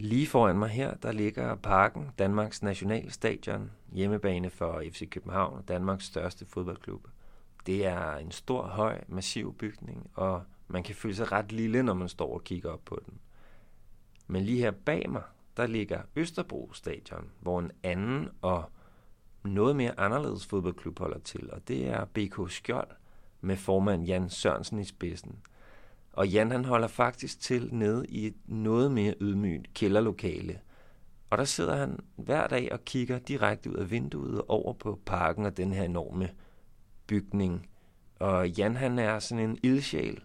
Lige foran mig her, der ligger Parken, Danmarks nationalstadion, hjemmebane for FC København, Danmarks største fodboldklub. Det er en stor, høj, massiv bygning, og man kan føle sig ret lille, når man står og kigger op på den. Men lige her bag mig, der ligger Østerbro Stadion, hvor en anden og noget mere anderledes fodboldklub holder til, og det er BK Skjold med formand Jan Sørensen i spidsen. Og Jan han holder faktisk til nede i et noget mere ydmygt kælderlokale. Og der sidder han hver dag og kigger direkte ud af vinduet over på parken og den her enorme bygning. Og Jan han er sådan en ildsjæl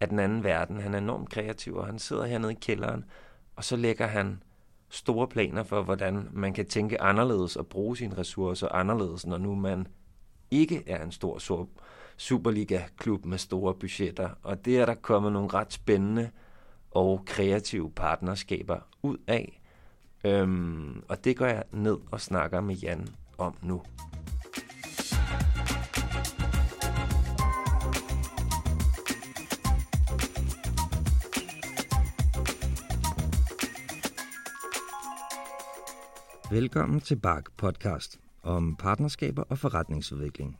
af den anden verden. Han er enormt kreativ, og han sidder hernede i kælderen, og så lægger han store planer for, hvordan man kan tænke anderledes og bruge sine ressourcer anderledes, når nu man ikke er en stor Superliga-klub med store budgetter. Og det er der kommet nogle ret spændende og kreative partnerskaber ud af. Øhm, og det går jeg ned og snakker med Jan om nu. Velkommen til Bark Podcast om partnerskaber og forretningsudvikling.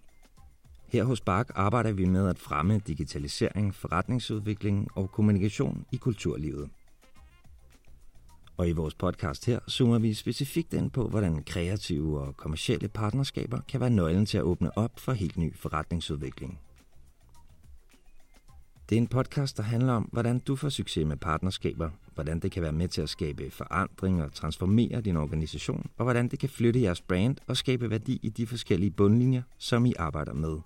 Her hos Bark arbejder vi med at fremme digitalisering, forretningsudvikling og kommunikation i kulturlivet. Og i vores podcast her zoomer vi specifikt ind på, hvordan kreative og kommersielle partnerskaber kan være nøglen til at åbne op for helt ny forretningsudvikling. Det er en podcast, der handler om, hvordan du får succes med partnerskaber, hvordan det kan være med til at skabe forandring og transformere din organisation, og hvordan det kan flytte jeres brand og skabe værdi i de forskellige bundlinjer, som I arbejder med.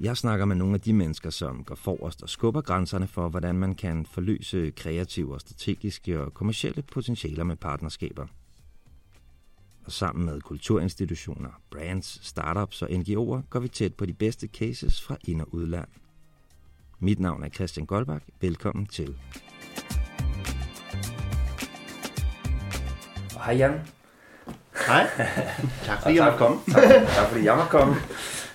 Jeg snakker med nogle af de mennesker, som går forrest og skubber grænserne for, hvordan man kan forløse kreative og strategiske og kommersielle potentialer med partnerskaber. Og sammen med kulturinstitutioner, brands, startups og NGO'er går vi tæt på de bedste cases fra ind- og udland. Mit navn er Christian Goldbach. Velkommen til. Hej Jan. Hej. Tak fordi jeg måtte komme. Tak, tak fordi jeg måtte komme.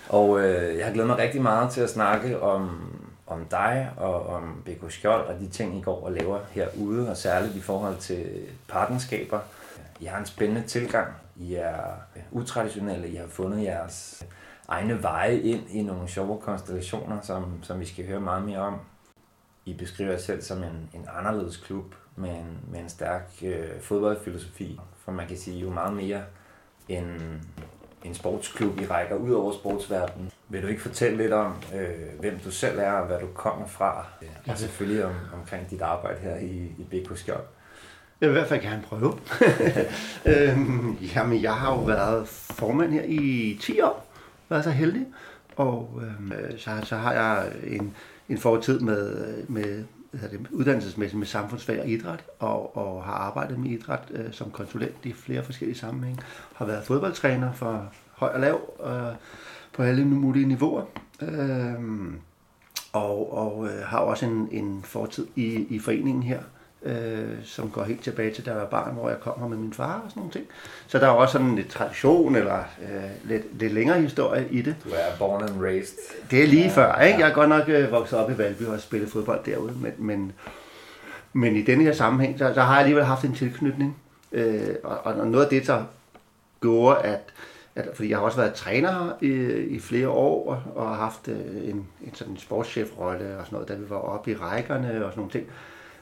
Og øh, jeg har glædet mig rigtig meget til at snakke om, om dig og om BK Skjold og de ting, I går og laver herude, og særligt i forhold til partnerskaber. I har en spændende tilgang. I er utraditionelle. I har fundet jeres egne veje ind i nogle sjove konstellationer, som, som vi skal høre meget mere om. I beskriver jer selv som en, en anderledes klub med en, med en stærk øh, fodboldfilosofi, for man kan sige jo meget mere end en sportsklub, I rækker ud over sportsverdenen. Vil du ikke fortælle lidt om, øh, hvem du selv er og hvad du kommer fra? Ja. Og selvfølgelig om, omkring dit arbejde her i, i BK Skjold. Jeg vil i hvert fald gerne prøve. øhm, jamen, jeg har jo været formand her i 10 år, været så heldig. Og øhm, så, så har jeg en, en fortid med, med hvad det, uddannelsesmæssigt med samfundsfag og idræt, og, og har arbejdet med idræt øh, som konsulent i flere forskellige sammenhænge. Har været fodboldtræner for høj og lav øh, på alle mulige niveauer. Øh, og og øh, har også en, en fortid i, i foreningen her, øh, som går helt tilbage til, da jeg var barn, hvor jeg kom her med min far og sådan nogle ting. Så der er også sådan lidt tradition, eller øh, lidt, lidt længere historie i det. Du er born and raised. Det er lige ja, før, ikke? Jeg er godt nok øh, vokset op i Valby og spillet fodbold derude, men, men, men i denne her sammenhæng, så, så har jeg alligevel haft en tilknytning. Øh, og, og noget af det, der gjorde, at, at fordi jeg har også været træner i, i flere år, og, og har haft øh, en, en sådan sportschef-rolle og sådan noget, da vi var oppe i rækkerne og sådan nogle ting.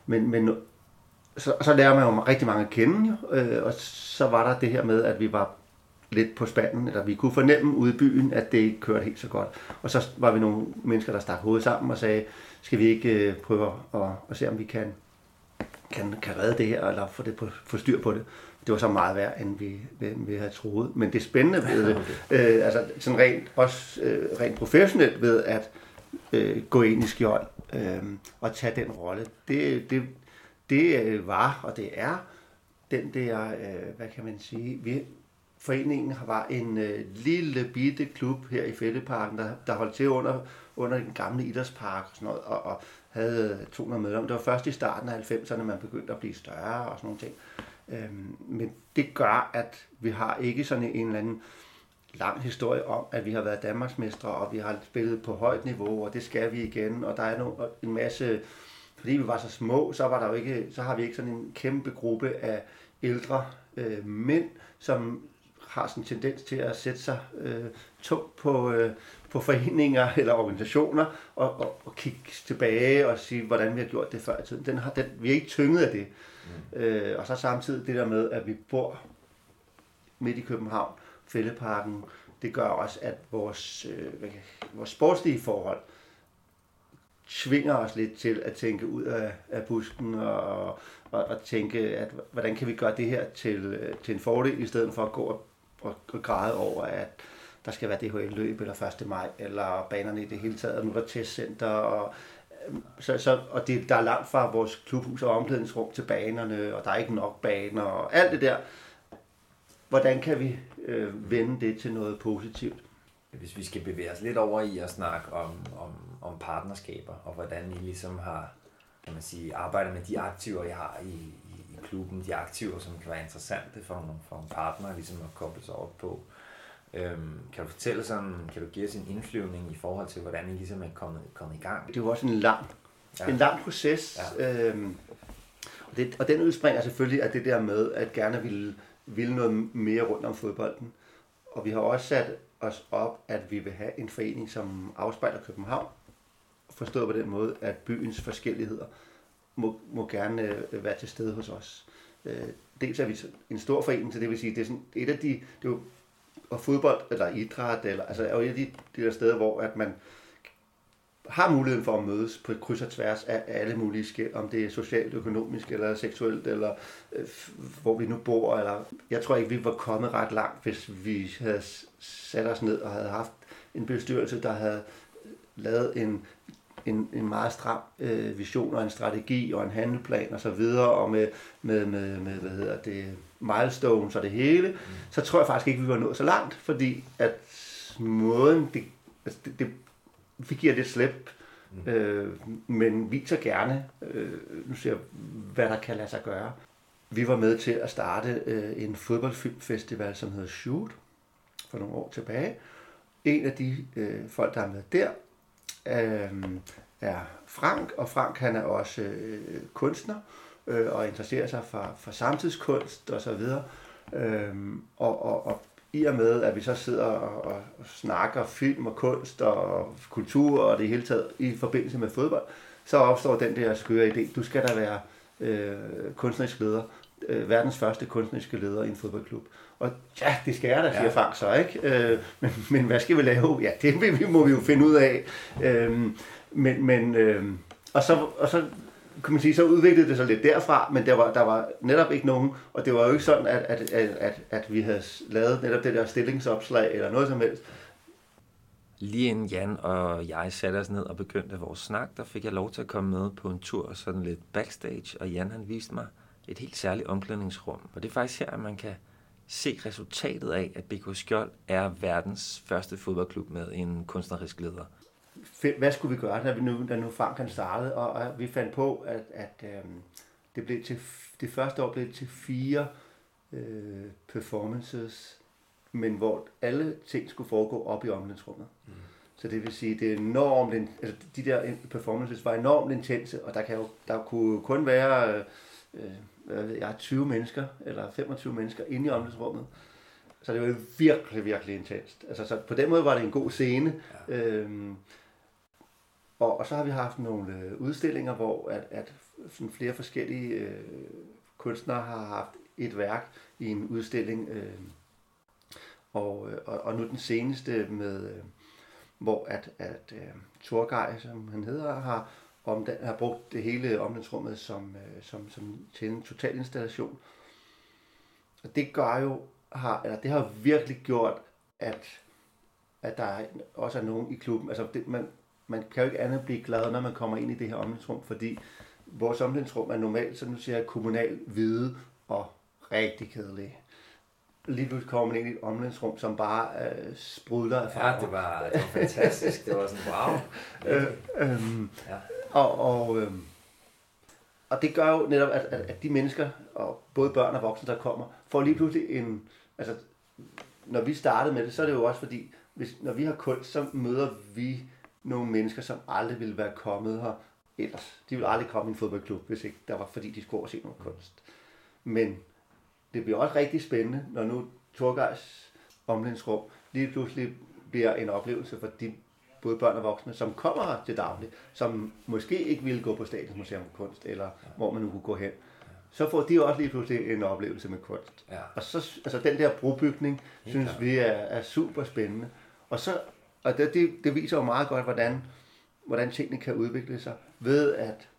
Men, men så, så lærer man jo rigtig mange at kende, jo, øh, og så var der det her med, at vi var lidt på spanden, eller vi kunne fornemme ude i byen, at det ikke kørte helt så godt. Og så var vi nogle mennesker, der stak hovedet sammen og sagde, skal vi ikke øh, prøve at, at se, om vi kan, kan, kan redde det her, eller få, det på, få styr på det. Det var så meget værd, end vi, vi havde troet. Men det spændende ved det, øh, altså sådan rent, også øh, rent professionelt ved at øh, gå ind i skjold øh, og tage den rolle, det, det, det øh, var, og det er, den der, øh, hvad kan man sige, vi, foreningen var en øh, lille bitte klub her i Fælleparken, der, der holdt til under, under den gamle idrætspark og sådan noget, og, og havde 200 medlemmer. Det var først i starten af 90'erne, man begyndte at blive større og sådan nogle ting. Øhm, men det gør, at vi har ikke sådan en eller anden lang historie om, at vi har været Danmarksmestre, og vi har spillet på højt niveau, og det skal vi igen, og der er no, en masse fordi vi var så små, så, var der jo ikke, så har vi ikke sådan en kæmpe gruppe af ældre øh, mænd, som har sådan en tendens til at sætte sig øh, tungt på, øh, på foreninger eller organisationer og, og, og kigge tilbage og sige, hvordan vi har gjort det før i tiden. Den har, den, vi er ikke tynget af det. Mm. Øh, og så samtidig det der med, at vi bor midt i København, Fældeparken, det gør også, at vores, øh, vores sportslige forhold tvinger os lidt til at tænke ud af, af busken og, og, og tænke, at hvordan kan vi gøre det her til, øh, til en fordel, i stedet for at gå og, og, og græde over, at der skal være DHL-løb eller 1. maj, eller banerne i det hele taget, og nu er der testcenter, og, øh, så, så, og det, der er langt fra vores klubhus og omklædningsrum til banerne, og der er ikke nok baner, og alt det der. Hvordan kan vi øh, vende det til noget positivt? Hvis vi skal bevæge os lidt over i at snakke om, om, om partnerskaber, og hvordan I ligesom har kan man sige, arbejdet med de aktiver, I har i, i, i klubben, de aktiver, som kan være interessante for nogle, for nogle partner, ligesom at koble sig op på. Øhm, kan du fortælle sådan, kan du give os en indflyvning i forhold til, hvordan I ligesom er kommet, kommet i gang? Det er jo også en lang, ja. en lang proces. Ja. Øhm, og, det, og den udspringer selvfølgelig af det der med, at gerne ville, ville noget mere rundt om fodbolden. Og vi har også sat os op, at vi vil have en forening, som afspejler København. Forstået på den måde, at byens forskelligheder må, må gerne øh, være til stede hos os. Øh, dels er vi en stor forening, så det vil sige, det er sådan et af de, det er jo og fodbold eller idræt, eller, altså er jo et af de, de der steder, hvor at man har muligheden for at mødes på et kryds og tværs af alle mulige skæld, om det er socialt, økonomisk eller seksuelt, eller øh, hvor vi nu bor. Eller, jeg tror ikke, vi var kommet ret langt, hvis vi havde sat os ned og havde haft en bestyrelse, der havde lavet en, en, en meget stram øh, vision og en strategi og en handelplan og så videre, og med, med, med, med hvad hedder det, milestones og det hele, mm. så tror jeg faktisk ikke, vi var nået så langt, fordi at måden, det, altså det, det vi giver det slip, mm. øh, men viser gerne, øh, nu ser jeg, hvad der kan lade sig gøre. Vi var med til at starte øh, en fodboldfilmfestival, som hedder Shoot, for nogle år tilbage. En af de øh, folk, der er med der, øh, er Frank, og Frank han er også øh, kunstner øh, og interesserer sig for, for samtidskunst og så videre. Øh, og, og, og i og med, at vi så sidder og, og, snakker film og kunst og kultur og det hele taget i forbindelse med fodbold, så opstår den der skøre idé, du skal da være øh, kunstnerisk leder, øh, verdens første kunstneriske leder i en fodboldklub. Og ja, det skal jeg da, siger ja. Frank så, ikke? Øh, men, men hvad skal vi lave? Ja, det må vi jo finde ud af. Øh, men, men øh, og, så, og så kan man sige, så udviklede det sig lidt derfra, men der var, der var netop ikke nogen, og det var jo ikke sådan, at, at, at, at, at vi havde lavet netop det der stillingsopslag eller noget som helst. Lige inden Jan og jeg satte os ned og begyndte vores snak, der fik jeg lov til at komme med på en tur sådan lidt backstage, og Jan han viste mig et helt særligt omklædningsrum. Og det er faktisk her, at man kan se resultatet af, at BK Skjold er verdens første fodboldklub med en kunstnerisk leder hvad skulle vi gøre, da, vi nu, da nu Frank han startede, og, og vi fandt på, at, at øhm, det, blev til, det første år blev det til fire øh, performances, men hvor alle ting skulle foregå op i omklædningsrummet. Mm. Så det vil sige, det er enormt, altså de der performances var enormt intense, og der, kan jo, der kunne kun være øh, hvad ved jeg, 20 mennesker, eller 25 mennesker inde i omklædningsrummet. Så det var virkelig, virkelig intenst. Altså, så på den måde var det en god scene. Ja. Øhm, og, og så har vi haft nogle øh, udstillinger, hvor at, at sådan flere forskellige øh, kunstnere har haft et værk i en udstilling. Øh, og, øh, og, og nu den seneste med, øh, hvor at, at øh, Torgej, som han hedder, har, om den, har brugt det hele omklædningsrummet som, øh, som, som til en total installation. Og det gør jo, har, eller det har virkelig gjort, at, at der også er nogen i klubben, altså det, man, man kan jo ikke andet blive glad, når man kommer ind i det her omklædningsrum, fordi vores omklædningsrum er normalt, så nu siger kommunal hvide og rigtig kedelig. Lige pludselig kommer man ind i et omklædningsrum, som bare øh, sprudler af farver. Ja, det var, det var fantastisk. det var sådan, wow. øh, øh, ja. Og, og, øh, og det gør jo netop, at, at, at de mennesker, og både børn og voksne, der kommer, får lige pludselig en... Altså, når vi startede med det, så er det jo også fordi, hvis, når vi har kunst, så møder vi nogle mennesker, som aldrig ville være kommet her ellers. De ville aldrig komme i en fodboldklub, hvis ikke der var, fordi de skulle se noget kunst. Men det bliver også rigtig spændende, når nu Torgejs omlændsrum lige pludselig bliver en oplevelse for de både børn og voksne, som kommer her til daglig, som måske ikke ville gå på Statens Museum for Kunst, eller hvor man nu kunne gå hen. Så får de også lige pludselig en oplevelse med kunst. Ja. Og så, altså den der brobygning, Helt synes vi er, er super spændende. Og, så, og det, det, det viser jo meget godt, hvordan, hvordan tingene kan udvikle sig, ved at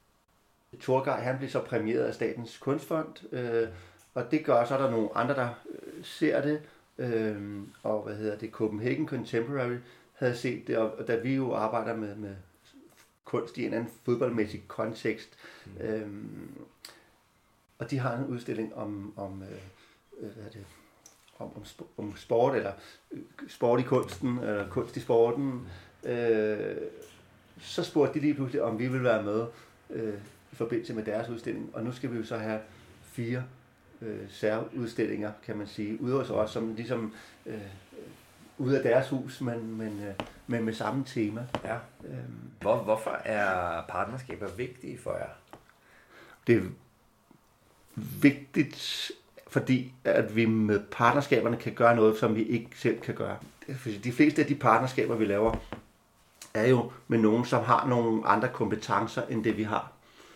Torgej, han bliver så præmieret af Statens Kunstfond, øh, og det gør, så er der nogle andre, der øh, ser det, øh, og hvad hedder det, Copenhagen Contemporary havde set det, og, og da vi jo arbejder med, med kunst i en anden fodboldmæssig kontekst, mm. øh, og de har en udstilling om, om øh, øh, hvad er det, om, om, om sport, eller øh, sport i kunsten, eller kunst i sporten, øh, så spurgte de lige pludselig, om vi ville være med øh, i forbindelse med deres udstilling. Og nu skal vi jo så have fire øh, særudstillinger, kan man sige, ude hos os, som ligesom øh, ude af deres hus, men, men, øh, men med samme tema. Ja. Øhm, Hvor, hvorfor er partnerskaber vigtige for jer? det er vigtigt, fordi at vi med partnerskaberne kan gøre noget, som vi ikke selv kan gøre. Fordi de fleste af de partnerskaber, vi laver, er jo med nogen, som har nogle andre kompetencer, end det vi har.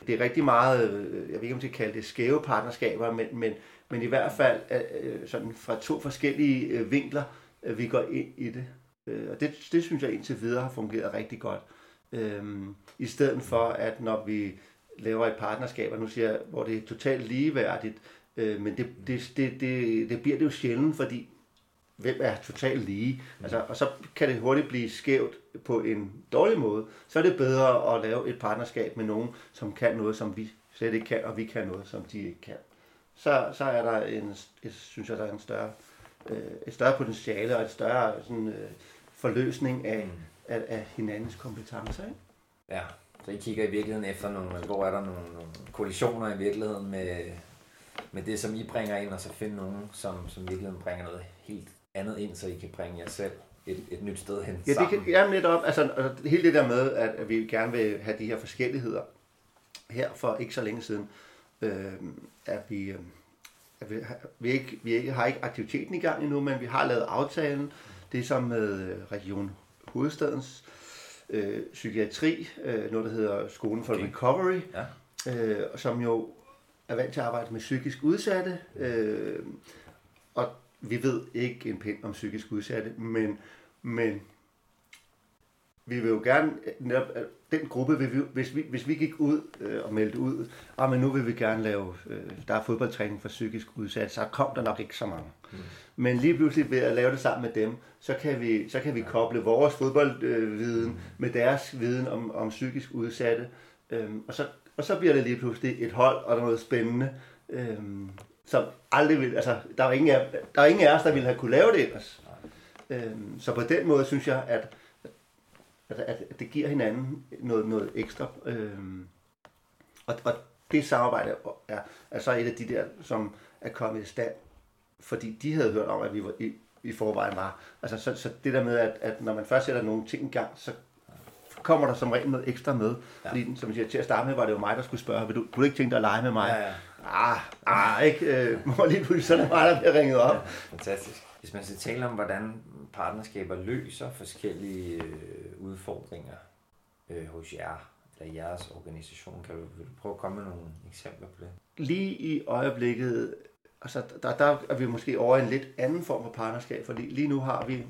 Det er rigtig meget, øh, jeg ved ikke om jeg skal kalde det skæve partnerskaber, men, men, men i hvert fald øh, sådan fra to forskellige vinkler, vi går ind i det. Øh, Og det, det synes jeg indtil videre har fungeret rigtig godt. Øh, I stedet for, at når vi laver et partnerskab, og nu siger jeg, hvor det er totalt ligeværdigt, øh, men det, det, det, det, det bliver det jo sjældent, fordi hvem er totalt lige? Altså, og så kan det hurtigt blive skævt på en dårlig måde. Så er det bedre at lave et partnerskab med nogen, som kan noget, som vi slet ikke kan, og vi kan noget, som de ikke kan. Så, så er der en, jeg synes jeg, der er en større, øh, et større potentiale og et større sådan, øh, forløsning af, mm. af, af hinandens kompetencer. Ikke? Ja, så I kigger i virkeligheden efter nogle, hvor er der nogle, nogle kollisioner i virkeligheden med, med det, som I bringer ind, og så finde nogen, som, som i virkeligheden bringer noget helt andet ind, så I kan bringe jer selv et, et nyt sted hen Ja, det sammen. kan, ja, netop. Altså, altså, hele det der med, at, at vi gerne vil have de her forskelligheder. Her for ikke så længe siden, øh, at vi, øh, at vi, har- vi, ikke, vi ikke, har ikke aktiviteten i gang endnu, men vi har lavet aftalen. Det er som med øh, Region Hovedstadens øh, psykiatri, øh, noget der hedder Skolen for Okay. Recovery, Ja. øh, som jo er vant til at arbejde med psykisk udsatte. Øh, og vi ved ikke en pind om psykisk udsatte, men, men vi vil jo gerne, netop, at den gruppe, vil vi, hvis, vi, hvis vi gik ud øh, og meldte ud, og men nu vil vi gerne lave, øh, der er fodboldtræning for psykisk udsatte, så kom der nok ikke så mange. Mm. Men lige pludselig ved at lave det sammen med dem, så kan vi, så kan vi koble vores fodboldviden øh, med deres viden om, om psykisk udsatte, øhm, og, så, og så bliver det lige pludselig et hold, og der er noget spændende, øhm, som aldrig vil, altså der er ingen af, der er ingen af os, der ville have kunne lave det ellers. Øhm, så på den måde synes jeg, at at, at det giver hinanden noget, noget ekstra. Øhm, og, og det samarbejde er, er så et af de der, som er kommet i stand, fordi de havde hørt om, at vi var i, i forvejen var. Altså, så, så det der med, at, at når man først sætter nogle ting i gang, så kommer der som regel noget ekstra med. Ja. Ja. Fordi, som jeg siger, til at starte med, var det jo mig, der skulle spørge, vil du, kunne du ikke tænke dig at lege med mig? Ja, ja. Ah, ah, ikke? Øh, lige pludselig så er det mig, der bliver ringet op. Fantastisk. Hvis man skal tale om, hvordan partnerskaber løser forskellige øh, udfordringer øh, hos jer, eller jeres organisation, kan du, vil du prøve at komme med nogle eksempler på det? lige i øjeblikket, altså der, der er vi måske over i en lidt anden form for partnerskab, for lige, lige nu har vi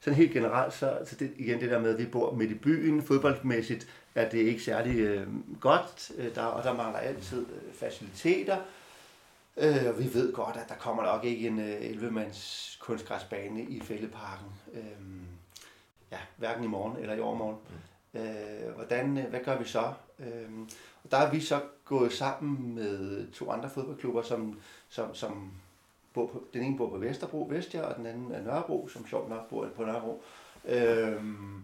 sådan helt generelt, så, så det, igen det der med, at vi bor midt i byen, fodboldmæssigt er det ikke særlig øh, godt, øh, der, og der mangler altid øh, faciliteter, øh, og vi ved godt, at der kommer nok ikke en øh, 11-mands kunstgræsbane i Fældeparken, øh, ja, hverken i morgen eller i overmorgen. Øh, hvordan, øh, hvad gør vi så? Øh, og der er vi så gået sammen med to andre fodboldklubber, som, som, som bor på, den ene bor på Vesterbro, Vestia, og den anden er Nørrebro, som sjovt nok bor på Nørrebro. Øhm,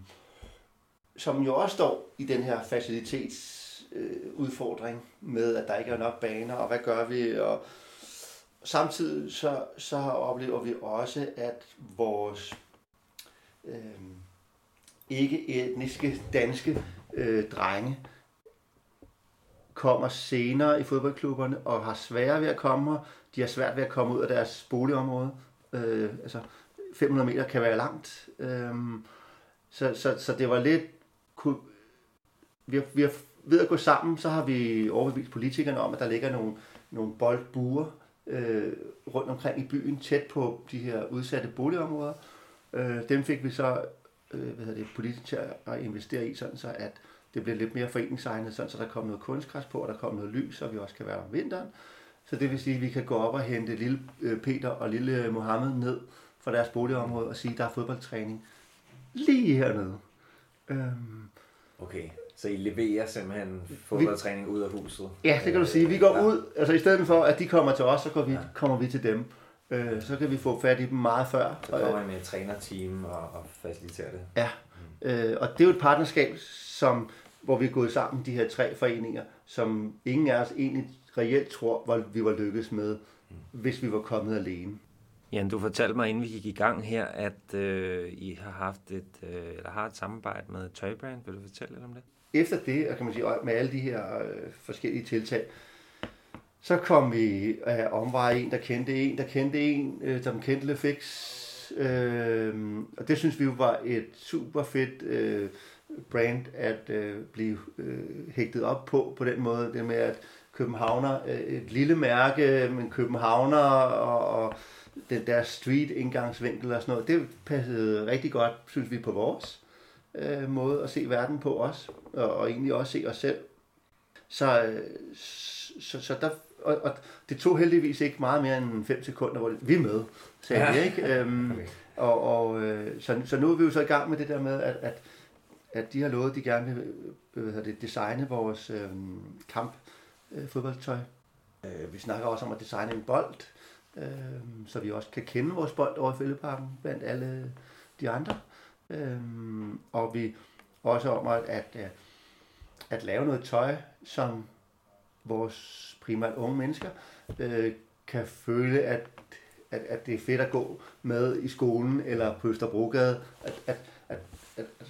som jo også står i den her facilitetsudfordring øh, udfordring med, at der ikke er nok baner, og hvad gør vi? Og samtidig så, så oplever vi også, at vores øh, ikke etniske danske øh, drenge kommer senere i fodboldklubberne og har sværere ved at komme her. De har svært ved at komme ud af deres boligområde. Øh, altså 500 meter kan være langt. Øh, så, så, så det var lidt... Kunne, vi, har, vi har, ved at gå sammen, så har vi overbevist politikerne om, at der ligger nogle, nogle boldbuer øh, rundt omkring i byen, tæt på de her udsatte boligområder. Øh, dem fik vi så øh, hvad hedder det, politikere at investere i, sådan så at det bliver lidt mere foreningsegnet, sådan så der kommer noget kunstgræs på, og der kommer noget lys, og vi også kan være om vinteren. Så det vil sige, at vi kan gå op og hente lille øh, Peter og lille øh, Mohammed ned fra deres boligområde og sige, at der er fodboldtræning lige hernede. Øhm, okay, så I leverer simpelthen fodboldtræning ud af huset? Ja, det kan du sige. Vi går ja. ud, altså i stedet for, at de kommer til os, så går vi, ja. kommer vi til dem. Øh, så kan vi få fat i dem meget før. Så kommer I med et trænerteam og, og faciliterer det? Ja, mm. øh, og det er jo et partnerskab, som, hvor vi er gået sammen, de her tre foreninger, som ingen af os egentlig reelt tror, hvor vi var lykkedes med, mm. hvis vi var kommet alene. Jan, du fortalte mig, inden vi gik i gang her, at øh, I har haft et, øh, eller har et samarbejde med Tøjbrand. Vil du fortælle lidt om det? Efter det, kan man sige, med alle de her øh, forskellige tiltag, så kom vi af omveje en, der kendte en, der kendte en, øh, som kendte LeFix. Øh, og det synes vi jo var et super fedt øh, brand at øh, blive øh, hægtet op på, på den måde. Det med, at Københavner, øh, et lille mærke, men Københavner og, og den der street indgangsvinkel og sådan noget, det passede rigtig godt, synes vi, på vores øh, måde at se verden på os, og, og egentlig også se os selv. Så, øh, så, så der, og, og det tog heldigvis ikke meget mere end 5 sekunder, hvor vi er med, sagde ja. vi, ikke? Øhm, okay. Og, og øh, så, så nu er vi jo så i gang med det der med, at, at, at de har lovet, at de gerne vil øh, hvad det, designe vores øh, kamp øh, fodboldtøj. Øh, vi snakker også om at designe en bold, øh, så vi også kan kende vores bold over i Fældeparken blandt alle de andre. Øh, og vi også om at, at, øh, at lave noget tøj, som vores primært unge mennesker øh, kan føle, at, at, at det er fedt at gå med i skolen eller på Østerbrogade. At, at, at, at, at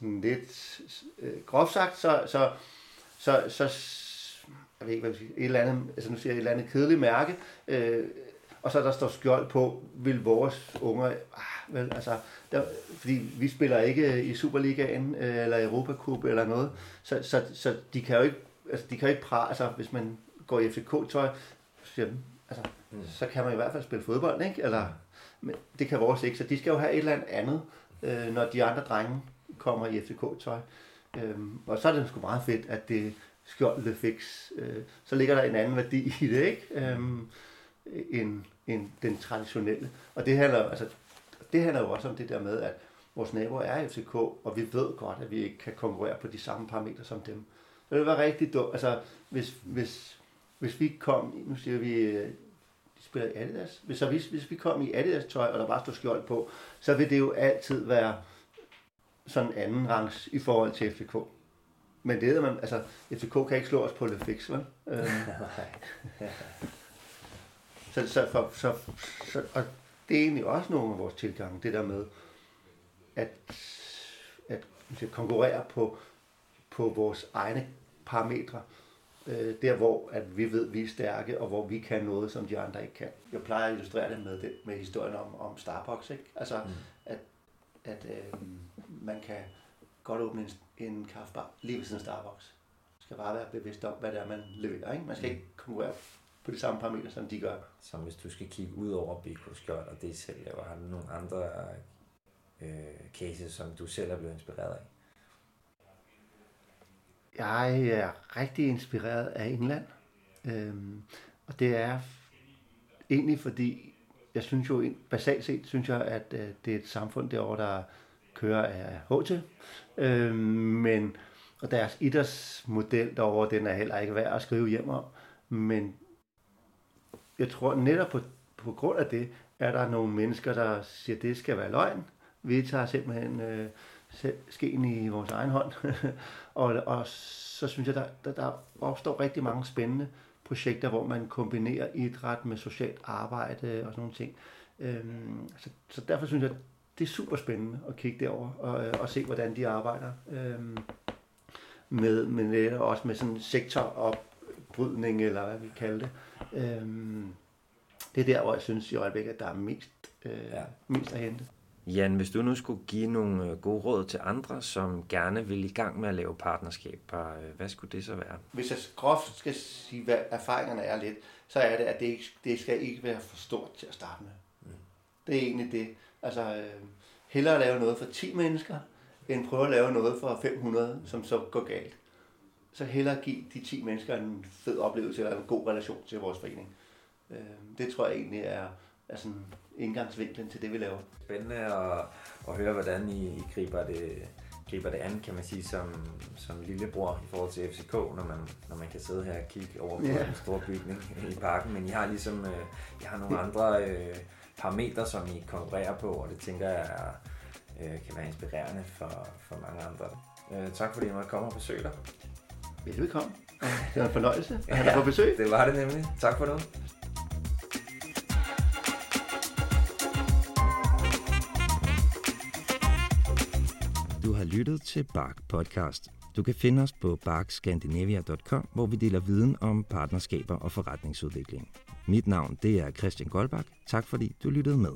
sådan lidt øh, groft sagt, så, så, så, så jeg ved ikke, hvad jeg sige, et eller andet, altså nu siger jeg et eller andet kedeligt mærke, øh, og så der står skjold på, vil vores unger, ah, vel, altså, der, fordi vi spiller ikke i Superligaen øh, eller Europa Cup eller noget, så, så, så de kan jo ikke, altså, de kan jo ikke prale, altså hvis man går i FCK-tøj, så, altså, mm. så kan man i hvert fald spille fodbold, ikke? Eller, men det kan vores ikke, så de skal jo have et eller andet, øh, når de andre drenge kommer i FCK-tøj. Øhm, og så er det sgu meget fedt, at det skjold fix. Øh, så ligger der en anden værdi i det, ikke? Øhm, end, end den traditionelle. Og det handler, altså, det handler jo også om det der med, at vores naboer er FCK, og vi ved godt, at vi ikke kan konkurrere på de samme parametre som dem. Så det var rigtig dumt. Altså, hvis, hvis, hvis vi kom, nu siger vi, øh, de spiller i Adidas, hvis, så hvis, hvis vi kom i Adidas tøj, og der bare stod skjold på, så vil det jo altid være sådan anden rangs i forhold til FCK. Men det er man, altså, FCK kan ikke slå os på Le Fix, vel? Øhm. Så, så, for, så, så, og det er egentlig også nogle af vores tilgange, det der med, at, at konkurrere på, på vores egne parametre. Øh, der hvor at vi ved, at vi er stærke, og hvor vi kan noget, som de andre ikke kan. Jeg plejer at illustrere det med, det, med historien om, om Starbucks. Ikke? Altså, mm. at, at øh, man kan godt åbne en, en kaffebar lige ved siden af Starbucks. Man skal bare være bevidst om, hvad det er, man leverer. Ikke? Man skal mm. ikke konkurrere på de samme parametre, som de gør. Så hvis du skal kigge ud over Biko Skjold og det selv laver, har du nogle andre øh, cases, som du selv er blevet inspireret af? Jeg er rigtig inspireret af England. Øhm, og det er egentlig fordi, jeg synes jo, basalt set, synes jeg, at øh, det er et samfund derovre, der kører af HT. Øhm, men, og deres idrætsmodel derovre, den er heller ikke værd at skrive hjem om. Men jeg tror netop på, på grund af det, er der nogle mennesker, der siger, at det skal være løgn. Vi tager simpelthen øh, skeen i vores egen hånd. og, og så synes jeg, der, der, der opstår rigtig mange spændende projekter, hvor man kombinerer idræt med socialt arbejde og sådan nogle ting. Øhm, så, så derfor synes jeg, det er super spændende at kigge derover og, øh, og se, hvordan de arbejder. Øhm, med, med også med sådan sektor og sektoropbrydning, eller hvad vi kalder det. Øhm, det er der, hvor jeg synes i øjeblikket, at der er mest, øh, ja. mest at hente. Jan, hvis du nu skulle give nogle øh, gode råd til andre, som gerne vil i gang med at lave partnerskaber, øh, hvad skulle det så være? Hvis jeg groft skal sige, hvad erfaringerne er lidt, så er det, at det, ikke, det skal ikke være for stort til at starte med. Mm. Det er egentlig det. Altså, øh, hellere lave noget for 10 mennesker, end prøve at lave noget for 500, som så går galt. Så hellere give de 10 mennesker en fed oplevelse eller en god relation til vores forening. Øh, det tror jeg egentlig er, er sådan indgangsvinklen til det, vi laver. Spændende at, at høre, hvordan I, I griber det, griber det an, kan man sige, som, som lillebror i forhold til FCK, når man, når man kan sidde her og kigge over på yeah. en stor bygning i parken. Men I har ligesom øh, I har nogle andre øh, parametre, som I konkurrerer på, og det tænker jeg er, øh, kan være inspirerende for, for mange andre. Øh, tak fordi I måtte komme og besøge dig. Velbekomme. Det var en fornøjelse at have dig på besøg. Det var det nemlig. Tak for det. Du har lyttet til Bark Podcast. Du kan finde os på barkscandinavia.com, hvor vi deler viden om partnerskaber og forretningsudvikling. Mit navn det er Christian Goldbach. Tak fordi du lyttede med.